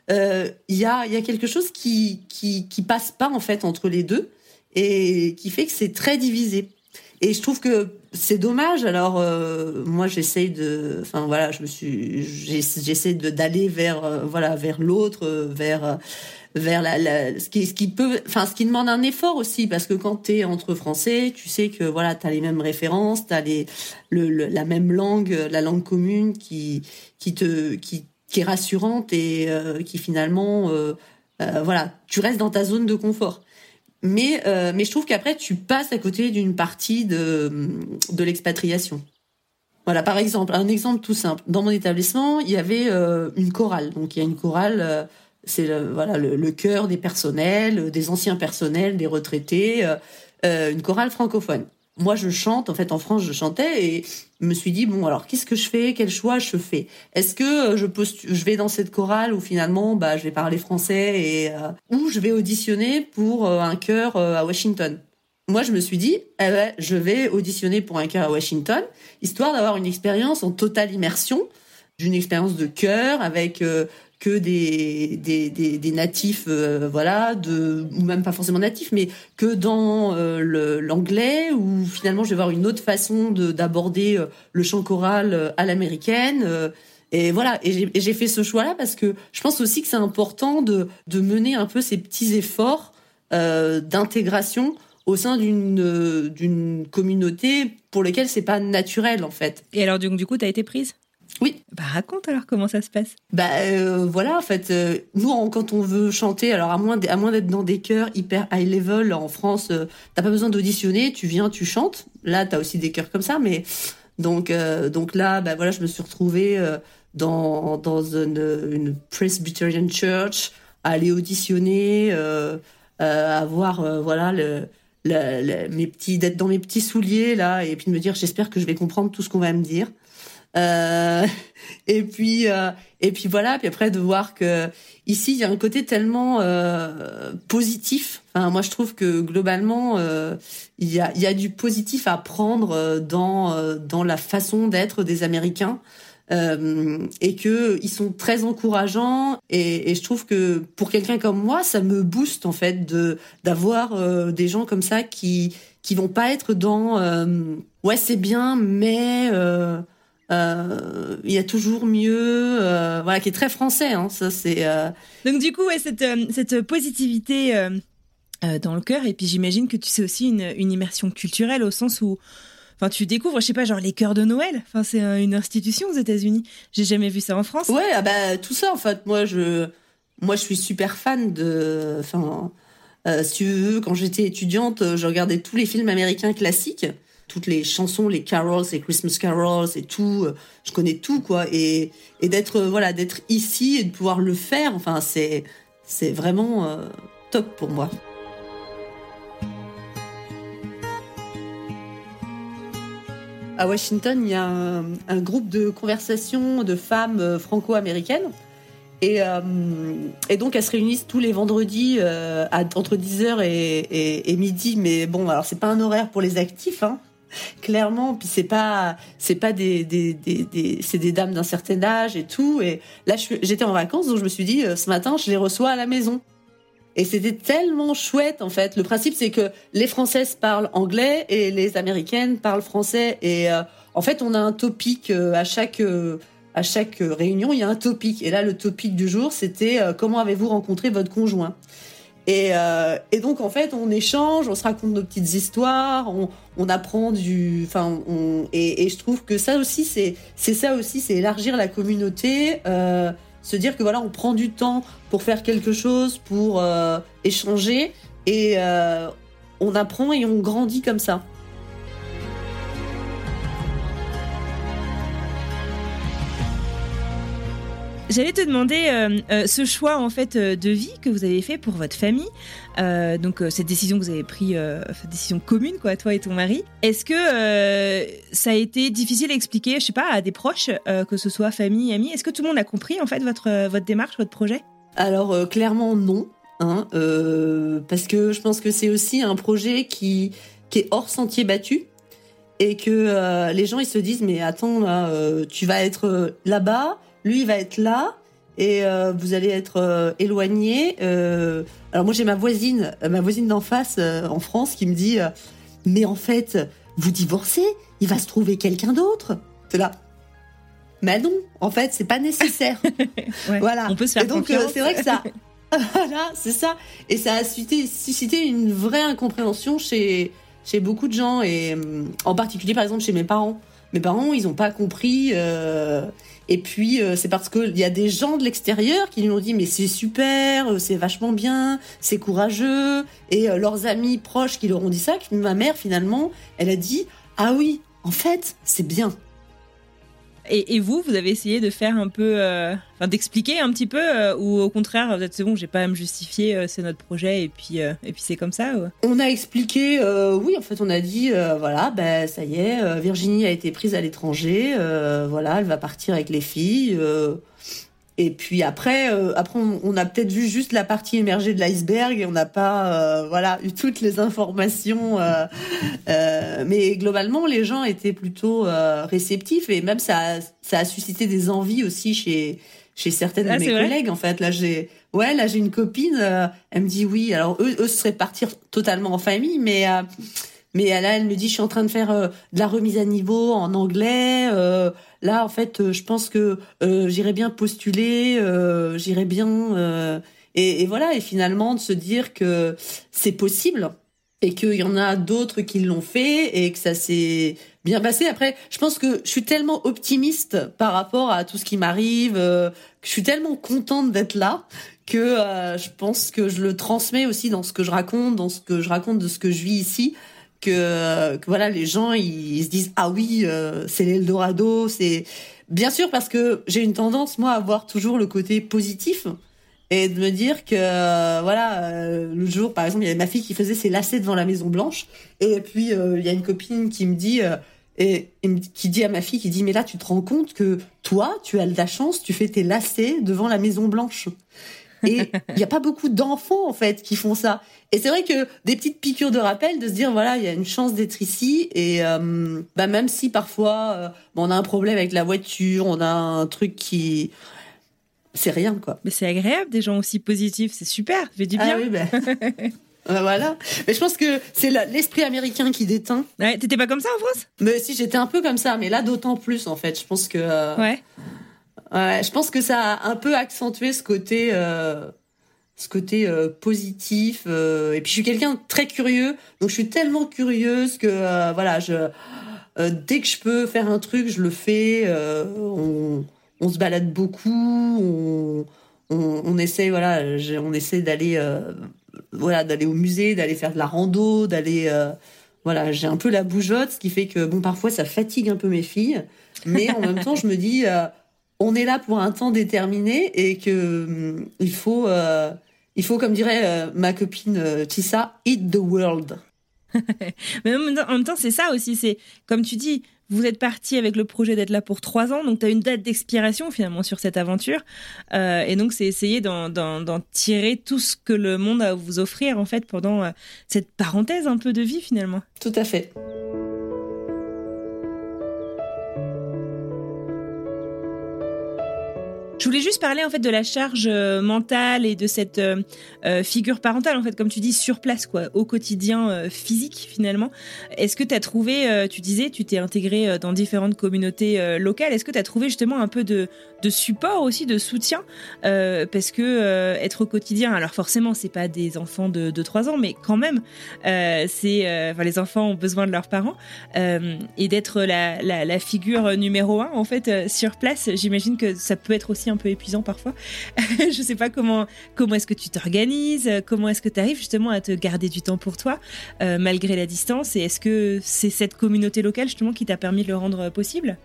il euh, y, a, y a quelque chose qui, qui, qui passe pas en fait entre les deux et qui fait que c'est très divisé. Et je trouve que c'est dommage. Alors euh, moi j'essaye de, enfin voilà, je me suis, j'essaie d'aller vers euh, voilà vers l'autre, vers vers la, la, ce qui ce qui peut, enfin ce qui demande un effort aussi parce que quand tu es entre Français, tu sais que voilà t'as les mêmes références, t'as les le, la même langue, la langue commune qui qui te qui qui est rassurante et euh, qui finalement, euh, euh, voilà, tu restes dans ta zone de confort. Mais, mais je trouve qu'après, tu passes à côté d'une partie de, de l'expatriation. Voilà, par exemple, un exemple tout simple. Dans mon établissement, il y avait une chorale. Donc, il y a une chorale, c'est le, voilà le, cœur des personnels, des anciens personnels, des retraités, une chorale francophone moi je chante en fait en France je chantais et me suis dit bon alors qu'est-ce que je fais? Quel choix je fais? Est-ce que euh, je je vais dans cette chorale où finalement bah je vais parler français et euh, ou je vais auditionner pour euh, un chœur à Washington? Moi je me suis dit eh ben, je vais auditionner pour un chœur à Washington histoire d'avoir une expérience en totale immersion d'une expérience de chœur avec que des, des, des, natifs, euh, voilà, de, ou même pas forcément natifs, mais que dans euh, l'anglais, où finalement je vais voir une autre façon d'aborder euh, le chant choral à l'américaine. et voilà, et j'ai fait ce choix-là parce que je pense aussi que c'est important de, de mener un peu ces petits efforts d'intégration au sein d'une communauté pour lesquelles c'est pas naturel en fait. Et alors du coup, tu as été prise? Oui. Bah raconte alors comment ça se passe. Bah euh, voilà en fait euh, nous quand on veut chanter alors à moins à moins d'être dans des chœurs hyper high level en France euh, t'as pas besoin d'auditionner tu viens tu chantes là t'as aussi des chœurs comme ça mais donc donc là bah voilà je me suis retrouvée dans dans une, une Presbyterian church à aller auditionner à voir voilà le, mes petits d'être dans mes petits souliers là et puis de me dire j'espère que je vais comprendre tout ce qu'on va me dire euh, et puis euh, et puis voilà. Puis après de voir que ici il y a un côté tellement euh, positif. Enfin, moi je trouve que globalement euh, il y a il y a du positif à prendre dans dans la façon d'être des Américains. Euh, et que ils sont très encourageants et, et je trouve que pour quelqu'un comme moi ça me booste en fait de d'avoir euh, des gens comme ça qui qui vont pas être dans ouais c'est bien mais euh, il y a toujours mieux, euh, voilà, qui est très français. Hein, ça c'est. Euh... Donc du coup, ouais, cette euh, cette positivité dans le cœur, et puis j'imagine que tu sais aussi une, une immersion culturelle au sens où, enfin, tu découvres, je sais pas, genre les chœurs de Noël. Enfin, c'est une institution aux États-Unis. J'ai jamais vu ça en France. Ouais, ah bah tout ça en fait. Moi, je, moi, je suis super fan de, enfin. si tu veux, quand j'étais étudiante, je regardais tous les films américains classiques toutes les chansons, les carols, les Christmas carols et tout. Euh, je connais tout, quoi. Et, d'être, euh, voilà, d'être ici et de pouvoir le faire, enfin, c'est, c'est vraiment euh, top pour moi. À Washington, il y a un, groupe de conversation de femmes franco-américaines. Et, et, donc, elles se réunissent tous les vendredis entre 10h et, et, midi. Mais bon, alors, c'est pas un horaire pour les actifs. Hein clairement. Puis c'est pas, c'est pas des, des, des, c'est des dames d'un certain âge et tout. Et là, j'étais en vacances, donc je me suis dit, euh, ce matin, je les reçois à la maison. Et c'était tellement chouette en fait. Le principe c'est que les Françaises parlent anglais et les Américaines parlent français. Et euh, en fait, on a un topic euh, à chaque à chaque réunion. Il y a un topic. Et là, le topic du jour, c'était comment avez-vous rencontré votre conjoint? Et, et, donc en fait, on échange, on se raconte nos petites histoires, on, on apprend du, enfin, et, et, je trouve que ça aussi, c'est c'est ça aussi, c'est élargir la communauté se dire que voilà, on prend du temps pour faire quelque chose, pour euh, échanger, et euh, on apprend et on grandit comme ça. J'allais te demander euh, euh, ce choix en fait euh, de vie que vous avez fait pour votre famille, donc cette décision que vous avez prise, décision commune quoi, toi et ton mari. Est-ce que ça a été difficile à expliquer, je sais pas, à des proches, que ce soit famille, amis? Est-ce que tout le monde a compris en fait votre votre démarche, votre projet? Alors clairement non, hein, parce que je pense que c'est aussi un projet qui qui est hors sentier battu et que les gens ils se disent mais attends tu vas être là-bas lui, il va être là et euh, vous allez être euh, éloigné. Euh, alors moi, j'ai ma voisine, ma voisine d'en face en France, qui me dit mais en fait, vous divorcez, il va se trouver quelqu'un d'autre. C'est là. Mais non, en fait, c'est pas nécessaire. voilà. On peut se faire et donc c'est vrai que ça. voilà, c'est ça. Et ça a suscité, suscité une vraie incompréhension chez chez beaucoup de gens et en particulier par exemple chez mes parents. Mes parents, ils n'ont pas compris. Et puis euh, c'est parce qu'il y a des gens de l'extérieur qui lui ont dit mais c'est super, euh, c'est vachement bien, c'est courageux. Et euh, leurs amis proches qui leur ont dit ça, ma mère finalement, elle a dit ah oui, en fait c'est bien. Et, vous, vous avez essayé de faire un peu, euh, enfin d'expliquer un petit peu, euh, ou au contraire, vous êtes c'est bon, j'ai pas à me justifier, euh, c'est notre projet, et puis et puis c'est comme ça. On a expliqué, oui, en fait, on a dit, voilà, ben ça y est, Virginie a été prise à l'étranger, voilà, elle va partir avec les filles. Et puis après, euh, après on, a peut-être vu juste la partie émergée de l'iceberg et on n'a pas, euh, voilà, eu toutes les informations. Euh, mais globalement, les gens étaient plutôt réceptifs et même ça, ça a suscité des envies aussi chez chez certaines de ah, mes collègues. En fait, là j'ai, ouais, là j'ai une copine. elle me dit oui. Alors eux, eux seraient partir totalement en famille, mais mais là, elle me dit, je suis en train de faire de la remise à niveau en anglais. Euh, Là, en fait, euh, je pense que euh, j'irais bien postuler, euh, j'irais bien. Et, voilà, et finalement, de se dire que c'est possible et qu'il y en a d'autres qui l'ont fait et que ça s'est bien passé. Après, je pense que je suis tellement optimiste par rapport à tout ce qui m'arrive, que je suis tellement contente d'être là que je pense que je le transmets aussi dans ce que je raconte, dans ce que je raconte de ce que je vis ici que, voilà les gens ils, se disent ah oui euh, c'est l'Eldorado c'est bien sûr parce que j'ai une tendance moi à voir toujours le côté positif et de me dire que euh, voilà euh, le jour par exemple il y avait ma fille qui faisait ses lacets devant la Maison Blanche et puis il y a une copine qui me dit et, qui dit à ma fille qui dit mais là tu te rends compte que toi tu as de la chance tu fais tes lacets devant la Maison Blanche et il n'y a pas beaucoup d'enfants en fait qui font ça. Et c'est vrai que des petites piqûres de rappel de se dire voilà il y a une chance d'être ici et euh, bah même si parfois euh, on a un problème avec la voiture, on a un truc qui c'est rien quoi. Mais c'est agréable des gens aussi positifs, c'est super, fait du bien. Ah oui, ben... voilà. Mais je pense que c'est l'esprit américain qui déteint. Ouais, t'étais pas comme ça en France? Mais si, j'étais un peu comme ça, mais là d'autant plus en fait. Je pense que. Euh, ouais. Je pense que ça a un peu accentué ce côté, euh, ce côté euh, positif. Euh, et puis je suis quelqu'un de très curieux, donc je suis tellement curieuse que voilà, je dès que je peux faire un truc, je le fais. On, on, se balade beaucoup, on, on, on essaie voilà, on essaie d'aller voilà d'aller au musée, d'aller faire de la rando, d'aller voilà, j'ai un peu la bougeotte, ce qui fait que bon parfois ça fatigue un peu mes filles, mais en même temps je me dis on est là pour un temps déterminé et que hum, il faut, euh, il faut, comme dirait euh, ma copine euh, Tissa, eat the world. Mais en même temps, c'est ça aussi. C'est comme tu dis, vous êtes parti avec le projet d'être là pour trois ans, donc tu as une date d'expiration finalement sur cette aventure. et donc, c'est essayer d'en tirer tout ce que le monde a à vous offrir en fait pendant cette parenthèse un peu de vie finalement. Tout à fait. Je voulais juste parler en fait de la charge euh, mentale et de cette euh, euh, figure parentale en fait, comme tu dis, sur place quoi, au quotidien physique finalement. Est-ce que tu as trouvé, tu disais, tu t'es intégré dans différentes communautés locales. Est-ce que tu as trouvé justement un peu de, de support aussi, de soutien Parce que être au quotidien, alors forcément c'est pas des enfants de, de 3 ans, mais quand même, c'est, enfin les enfants ont besoin de leurs parents et d'être la, la, la, figure numéro un en fait sur place. J'imagine que ça peut être aussi un peu épuisant parfois. je sais pas comment comment est-ce que tu t'organises, comment est-ce que tu arrives justement à te garder du temps pour toi euh, malgré la distance et est-ce que c'est cette communauté locale justement qui t'a permis de le rendre possible?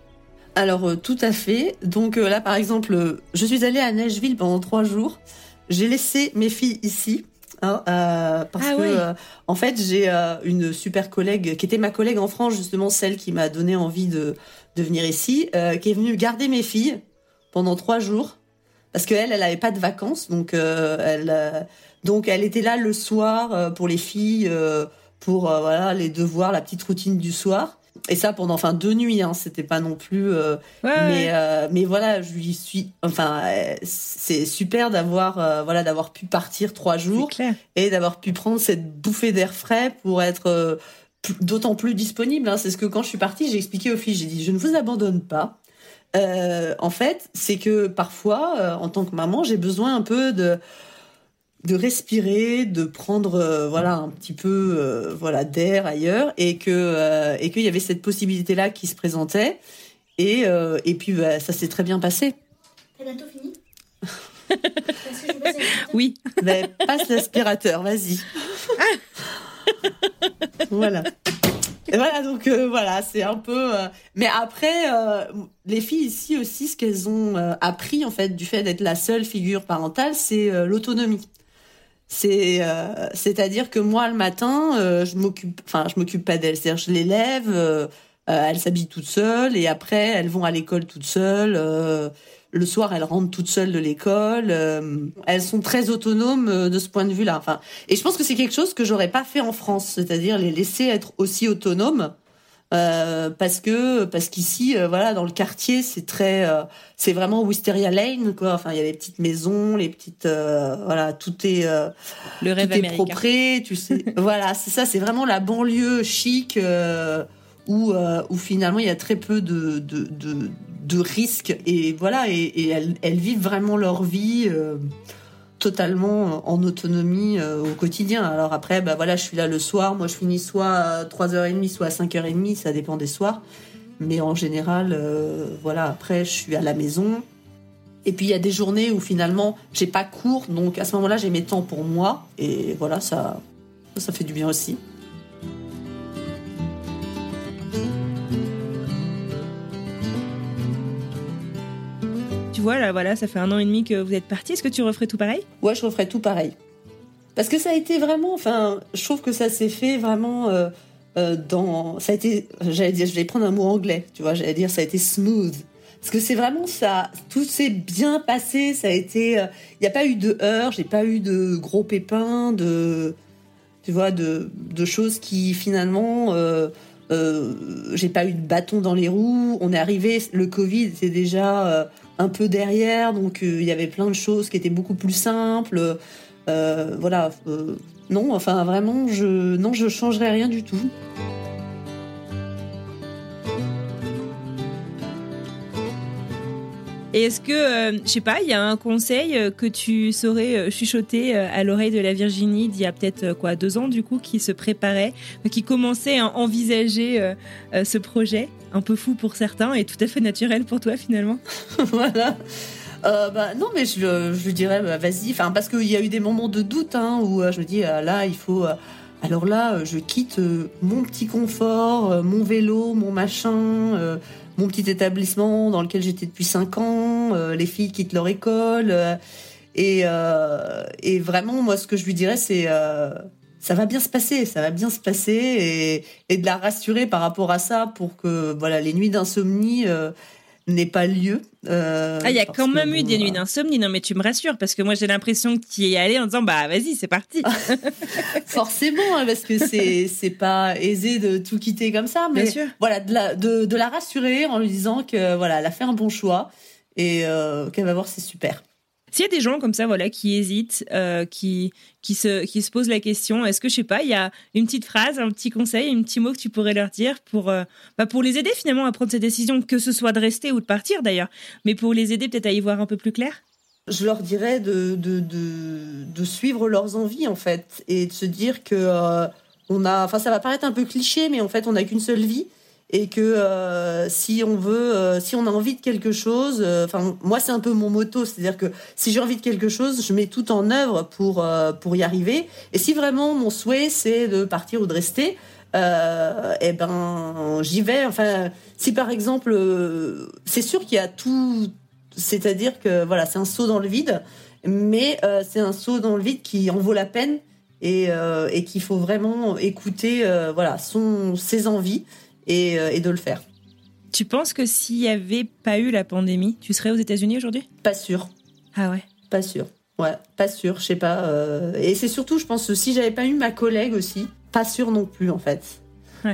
Alors euh, tout à fait. Donc euh, là par exemple, je suis allée à Nashville pendant trois jours. J'ai laissé mes filles ici. Hein, parce ah que en fait j'ai une super collègue qui était ma collègue en France justement celle qui m'a donné envie de, de venir ici qui est venue garder mes filles pendant trois jours parce qu'elle, elle avait pas de vacances, donc euh, elle, euh, donc elle était là le soir euh, pour les filles, pour voilà les devoirs, la petite routine du soir. Et ça pendant enfin deux nuits, hein, c'était pas non plus. mais mais voilà, je lui suis. Enfin, c'est super d'avoir voilà d'avoir pu partir trois jours et d'avoir pu prendre cette bouffée d'air frais pour être d'autant plus disponible. Hein. C'est ce que quand je suis partie, j'ai expliqué aux filles, j'ai dit je ne vous abandonne pas. Euh, en fait, c'est que parfois, euh, en tant que maman, j'ai besoin un peu de de respirer, de prendre euh, voilà un petit peu voilà d'air ailleurs et que et qu'il y avait cette possibilité là qui se présentait et et puis bah, ça s'est très bien passé. T'as bientôt fini? Oui. Mais passe l'aspirateur, vas-y. voilà voilà, donc euh, voilà, c'est un peu. Euh, mais après, euh, les filles ici aussi, ce qu'elles ont appris en fait du fait d'être la seule figure parentale, c'est l'autonomie. C'est, c'est-à-dire que moi le matin, je m'occupe, enfin, je m'occupe pas d'elles, c'est-à-dire je les lève, elles s'habillent toutes seules et après elles vont à l'école toutes seules le soir, elles rentrent toutes seules de l'école. Euh, elles sont très autonomes euh, de ce point de vue-là. Enfin, et je pense que c'est quelque chose que j'aurais pas fait en France, c'est-à-dire les laisser être aussi autonomes. Euh, parce que parce qu'ici voilà dans le quartier c'est très c'est vraiment Wisteria Lane quoi enfin il y a les petites maisons les petites voilà tout est le rêve tout est propre tu sais voilà c'est ça c'est vraiment la banlieue chic où, où finalement il y a très peu de, de, de, de risques et voilà et, elles, vivent vraiment leur vie euh, totalement en autonomie euh, au quotidien. Alors après, bah voilà, je suis là le soir. Moi, je finis soit à 3h30, soit à 5h30, ça dépend des soirs. Mais en général, euh, voilà, après, je suis à la maison. Et puis il y a des journées où finalement j'ai pas cours, donc à ce moment-là j'ai mes temps pour moi et voilà ça, ça fait du bien aussi. Voilà, voilà, ça fait un an et demi que vous êtes parti. Est-ce que tu referais tout pareil? Ouais, je referais tout pareil. Parce que ça a été vraiment, enfin, je trouve que ça s'est fait vraiment euh, euh, dans, ça a été, j'allais dire, je vais prendre un mot anglais, tu vois, j'allais dire, ça a été smooth. Parce que c'est vraiment ça, tout s'est bien passé, ça a été, euh, il n'y a pas eu de heurts, j'ai pas eu de gros pépins, de, tu vois, de, de choses qui finalement, j'ai pas eu de bâton dans les roues. On est arrivé, le Covid, c'est déjà un peu derrière, donc euh, il y avait plein de choses qui étaient beaucoup plus simples. Euh, voilà, euh, non, enfin vraiment, je non, je changerais rien du tout. Et est-ce que, je sais pas, il y a un conseil que tu saurais chuchoter à l'oreille de la Virginie d'il y a peut-être quoi deux ans du coup, qui se préparait, qui commençait à envisager ce projet? Un peu fou pour certains et tout à fait naturel pour toi finalement Voilà. Euh, bah, non, mais je, je dirais, bah, vas-y. Enfin, parce qu'il y a eu des moments de doute hein, où euh, je me dis, euh, là, il faut. alors là, je quitte mon petit confort, mon vélo, mon machin, mon petit établissement dans lequel j'étais depuis 5 ans. les filles quittent leur école. et, et vraiment, moi, ce que je lui dirais, c'est ça va bien se passer, ça va bien se passer et, et, de la rassurer par rapport à ça pour que voilà les nuits d'insomnie euh, n'aient pas lieu. Euh, ah, il y a quand même eu des nuits d'insomnie, non mais tu me rassures parce que moi j'ai l'impression que tu y es allé en disant bah vas-y c'est parti. Forcément hein, parce que c'est c'est pas aisé de tout quitter comme ça, mais voilà de la de, de la rassurer en lui disant que voilà elle a fait un bon choix et qu'elle va voir, c'est super. S'il y a des gens comme ça, voilà, qui hésitent, euh, qui, qui, se, qui se posent la question, est-ce que, je sais pas, il y a une petite phrase, un petit conseil, un petit mot que tu pourrais leur dire pour, euh, bah, pour les aider finalement à prendre cette décision, que ce soit de rester ou de partir d'ailleurs, mais pour les aider peut-être à y voir un peu plus clair? Je leur dirais de, de, de, suivre leurs envies en fait et de se dire que euh, on a, enfin ça va paraître un peu cliché, mais en fait on n'a qu'une seule vie et que euh, si on veut, euh, si on a envie de quelque chose, euh, enfin moi c'est un peu mon motto, c'est-à-dire que si j'ai envie de quelque chose, je mets tout en œuvre pour pour y arriver. Et si vraiment mon souhait c'est de partir ou de rester, eh ben j'y vais. Enfin si par exemple, c'est sûr qu'il y a tout, c'est-à-dire que voilà c'est un saut dans le vide, mais c'est un saut dans le vide qui en vaut la peine et, et qu'il faut vraiment écouter voilà son ses envies euh, et, de le faire. Tu penses que s'il n'y avait pas eu la pandémie, tu serais aux États-Unis aujourd'hui? Pas sûr. Ah ouais Pas sûr. Ouais, pas sûr, je sais pas. Euh, et c'est surtout, je pense, si j'avais pas eu ma collègue aussi, pas sûr non plus en fait.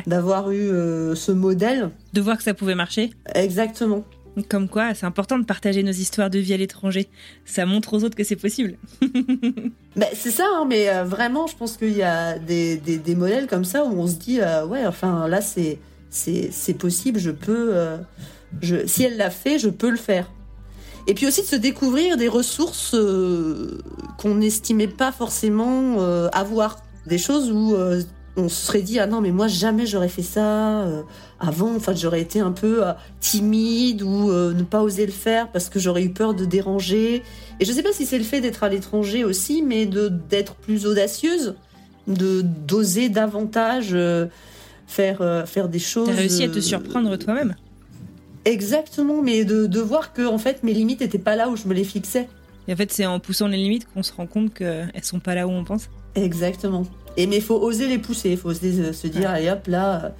D'avoir eu euh, ce modèle. De voir que ça pouvait marcher Exactement. Comme quoi, c'est important de partager nos histoires de vie à l'étranger. Ça montre aux autres que c'est possible. ben, c'est ça, hein, mais vraiment, je pense qu'il y a des, des, des, modèles comme ça où on se dit, ouais, enfin là, c'est c'est possible, je peux. Euh, je, si elle l'a fait, je peux le faire. Et puis aussi de se découvrir des ressources euh, qu'on n'estimait pas forcément euh, avoir. Des choses où on se serait dit ah non mais moi jamais j'aurais fait ça avant enfin j'aurais été un peu timide ou ne pas oser le faire parce que j'aurais eu peur de déranger et je sais pas si c'est le fait d'être à l'étranger aussi mais de d'être plus audacieuse de d'oser davantage faire, euh, faire des choses. T'as réussi à te euh, surprendre toi-même. Exactement, mais de, de voir que en fait mes limites n'étaient pas là où je me les fixais. Et en fait, c'est en poussant les limites qu'on se rend compte qu'elles sont pas là où on pense. Exactement. Et mais il faut oser les pousser, il faut se, se dire, allez hop, là,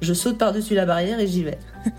je saute par-dessus la barrière et j'y vais.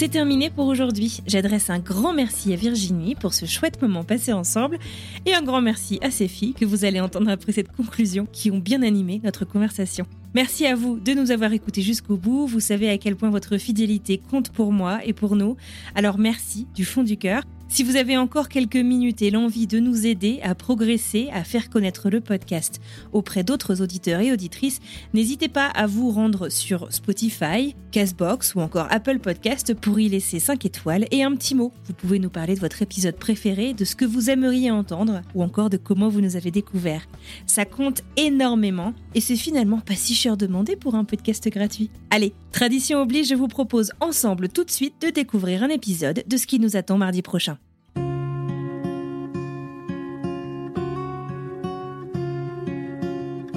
c'est terminé pour aujourd'hui. J'adresse un grand merci à Virginie pour ce chouette moment passé ensemble et un grand merci à ces filles que vous allez entendre après cette conclusion qui ont bien animé notre conversation. Merci à vous de nous avoir écoutés jusqu'au bout. Vous savez à quel point votre fidélité compte pour moi et pour nous. Alors merci du fond du cœur. Si vous avez encore quelques minutes et l'envie de nous aider à progresser, à faire connaître le podcast auprès d'autres auditeurs et auditrices, n'hésitez pas à vous rendre sur Spotify, Castbox ou encore Apple Podcast pour y laisser 5 étoiles et un petit mot. Vous pouvez nous parler de votre épisode préféré, de ce que vous aimeriez entendre ou encore de comment vous nous avez découvert. Ça compte énormément et c'est finalement pas si cher demandé pour un podcast gratuit. Allez, tradition oblige, je vous propose ensemble tout de suite de découvrir un épisode de ce qui nous attend mardi prochain.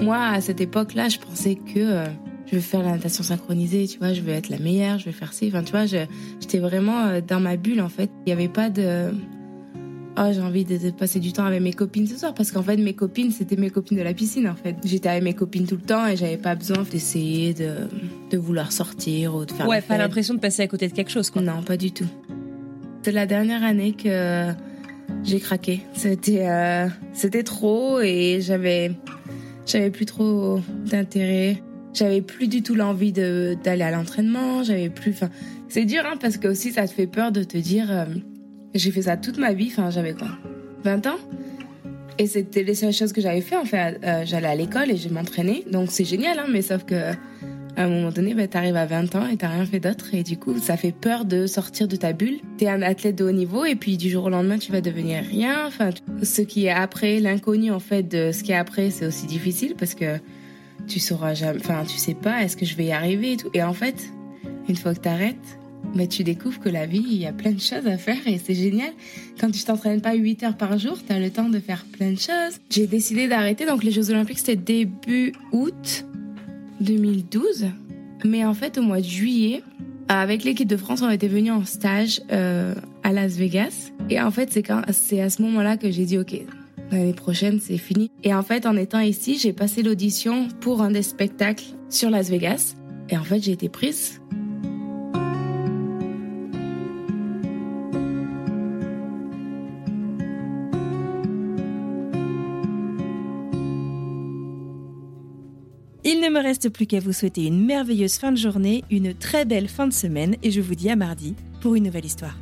Moi, à cette époque-là, je pensais que euh, je vais faire la natation synchronisée, tu vois, je vais être la meilleure, je vais faire ci. Enfin, tu vois, j'étais vraiment euh, dans ma bulle, en fait. Il n'y avait pas de... Oh, j'ai envie de, passer du temps avec mes copines ce soir parce qu'en fait mes copines c'était mes copines de la piscine en fait. J'étais avec mes copines tout le temps et j'avais pas besoin d'essayer de, de vouloir sortir ou de faire. Ouais, pas l'impression de passer à côté de quelque chose quoi. Non, pas du tout. C'est la dernière année que j'ai craqué. C'était euh, c'était trop et j'avais j'avais plus trop d'intérêt. J'avais plus du tout l'envie d'aller à l'entraînement. J'avais plus. Enfin, c'est dur, hein, parce que aussi ça te fait peur de te dire. Euh, j'ai fait ça toute ma vie. Enfin, j'avais quoi 20 ans? Et c'était les seules choses que j'avais fait. En fait, euh, j'allais à l'école et je m'entraînais. Donc c'est génial, hein, mais sauf que à un moment donné, bah, t'arrives à 20 ans et t'as rien fait d'autre. Et du coup, ça fait peur de sortir de ta bulle. T'es un athlète de haut niveau et puis du jour au lendemain, tu vas devenir rien. Enfin, ce qui est après, l'inconnu en fait de ce qui est après, c'est aussi difficile parce que tu sauras jamais, enfin, tu sais pas, est-ce que je vais y arriver et tout. Et en fait, une fois que t'arrêtes, mais bah, tu découvres que la vie, il y a plein de choses à faire et c'est génial. Quand tu t'entraînes pas 8 heures par jour, t'as le temps de faire plein de choses. J'ai décidé d'arrêter, donc les Jeux Olympiques, c'était début août. 2012. Mais en fait, au mois de juillet, avec l'équipe de France, on était venus en stage euh, à Las Vegas. Et en fait, c'est quand c'est à ce moment-là que j'ai dit OK. l'année prochaine, c'est fini. Et en fait, en étant ici, j'ai passé l'audition pour un des spectacles sur Las Vegas. Et en fait, j'ai été prise. Il ne me reste plus qu'à vous souhaiter une merveilleuse fin de journée, une très belle fin de semaine et je vous dis à mardi pour une nouvelle histoire.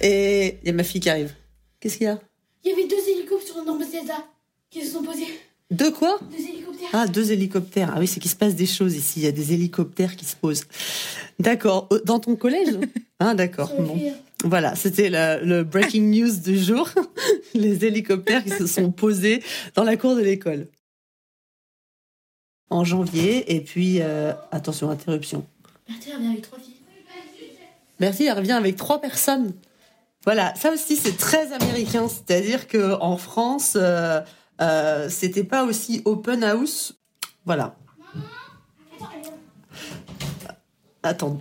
Et il y a ma fille qui arrive. Qu'est-ce qu'il y a? Il y avait deux hélicoptères sur Norme César qui se sont posés. Deux quoi Deux hélicoptères. Ah, deux hélicoptères. Ah oui, c'est qu'il se passe des choses ici. Il y a des hélicoptères qui se posent. D'accord. Euh, Dans ton collège Ah, d'accord. Bon. Voilà, c'était le breaking news du jour. Les hélicoptères qui se sont posés dans la cour de l'école. En janvier. Et puis, euh, attention, interruption. Bertie revient avec trois filles. Merci, elle revient avec trois personnes. Voilà, ça aussi c'est très américain, c'est-à-dire que en France, euh, euh, c'était pas aussi open house. Voilà. Attends.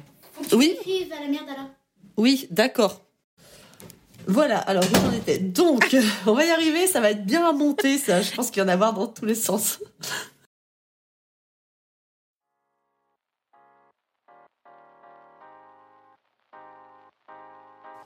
Oui. Oui, d'accord. Voilà, alors où j'en étais. Donc, on va y arriver, ça va être bien à monter, ça. Je pense qu'il y en a avoir dans tous les sens.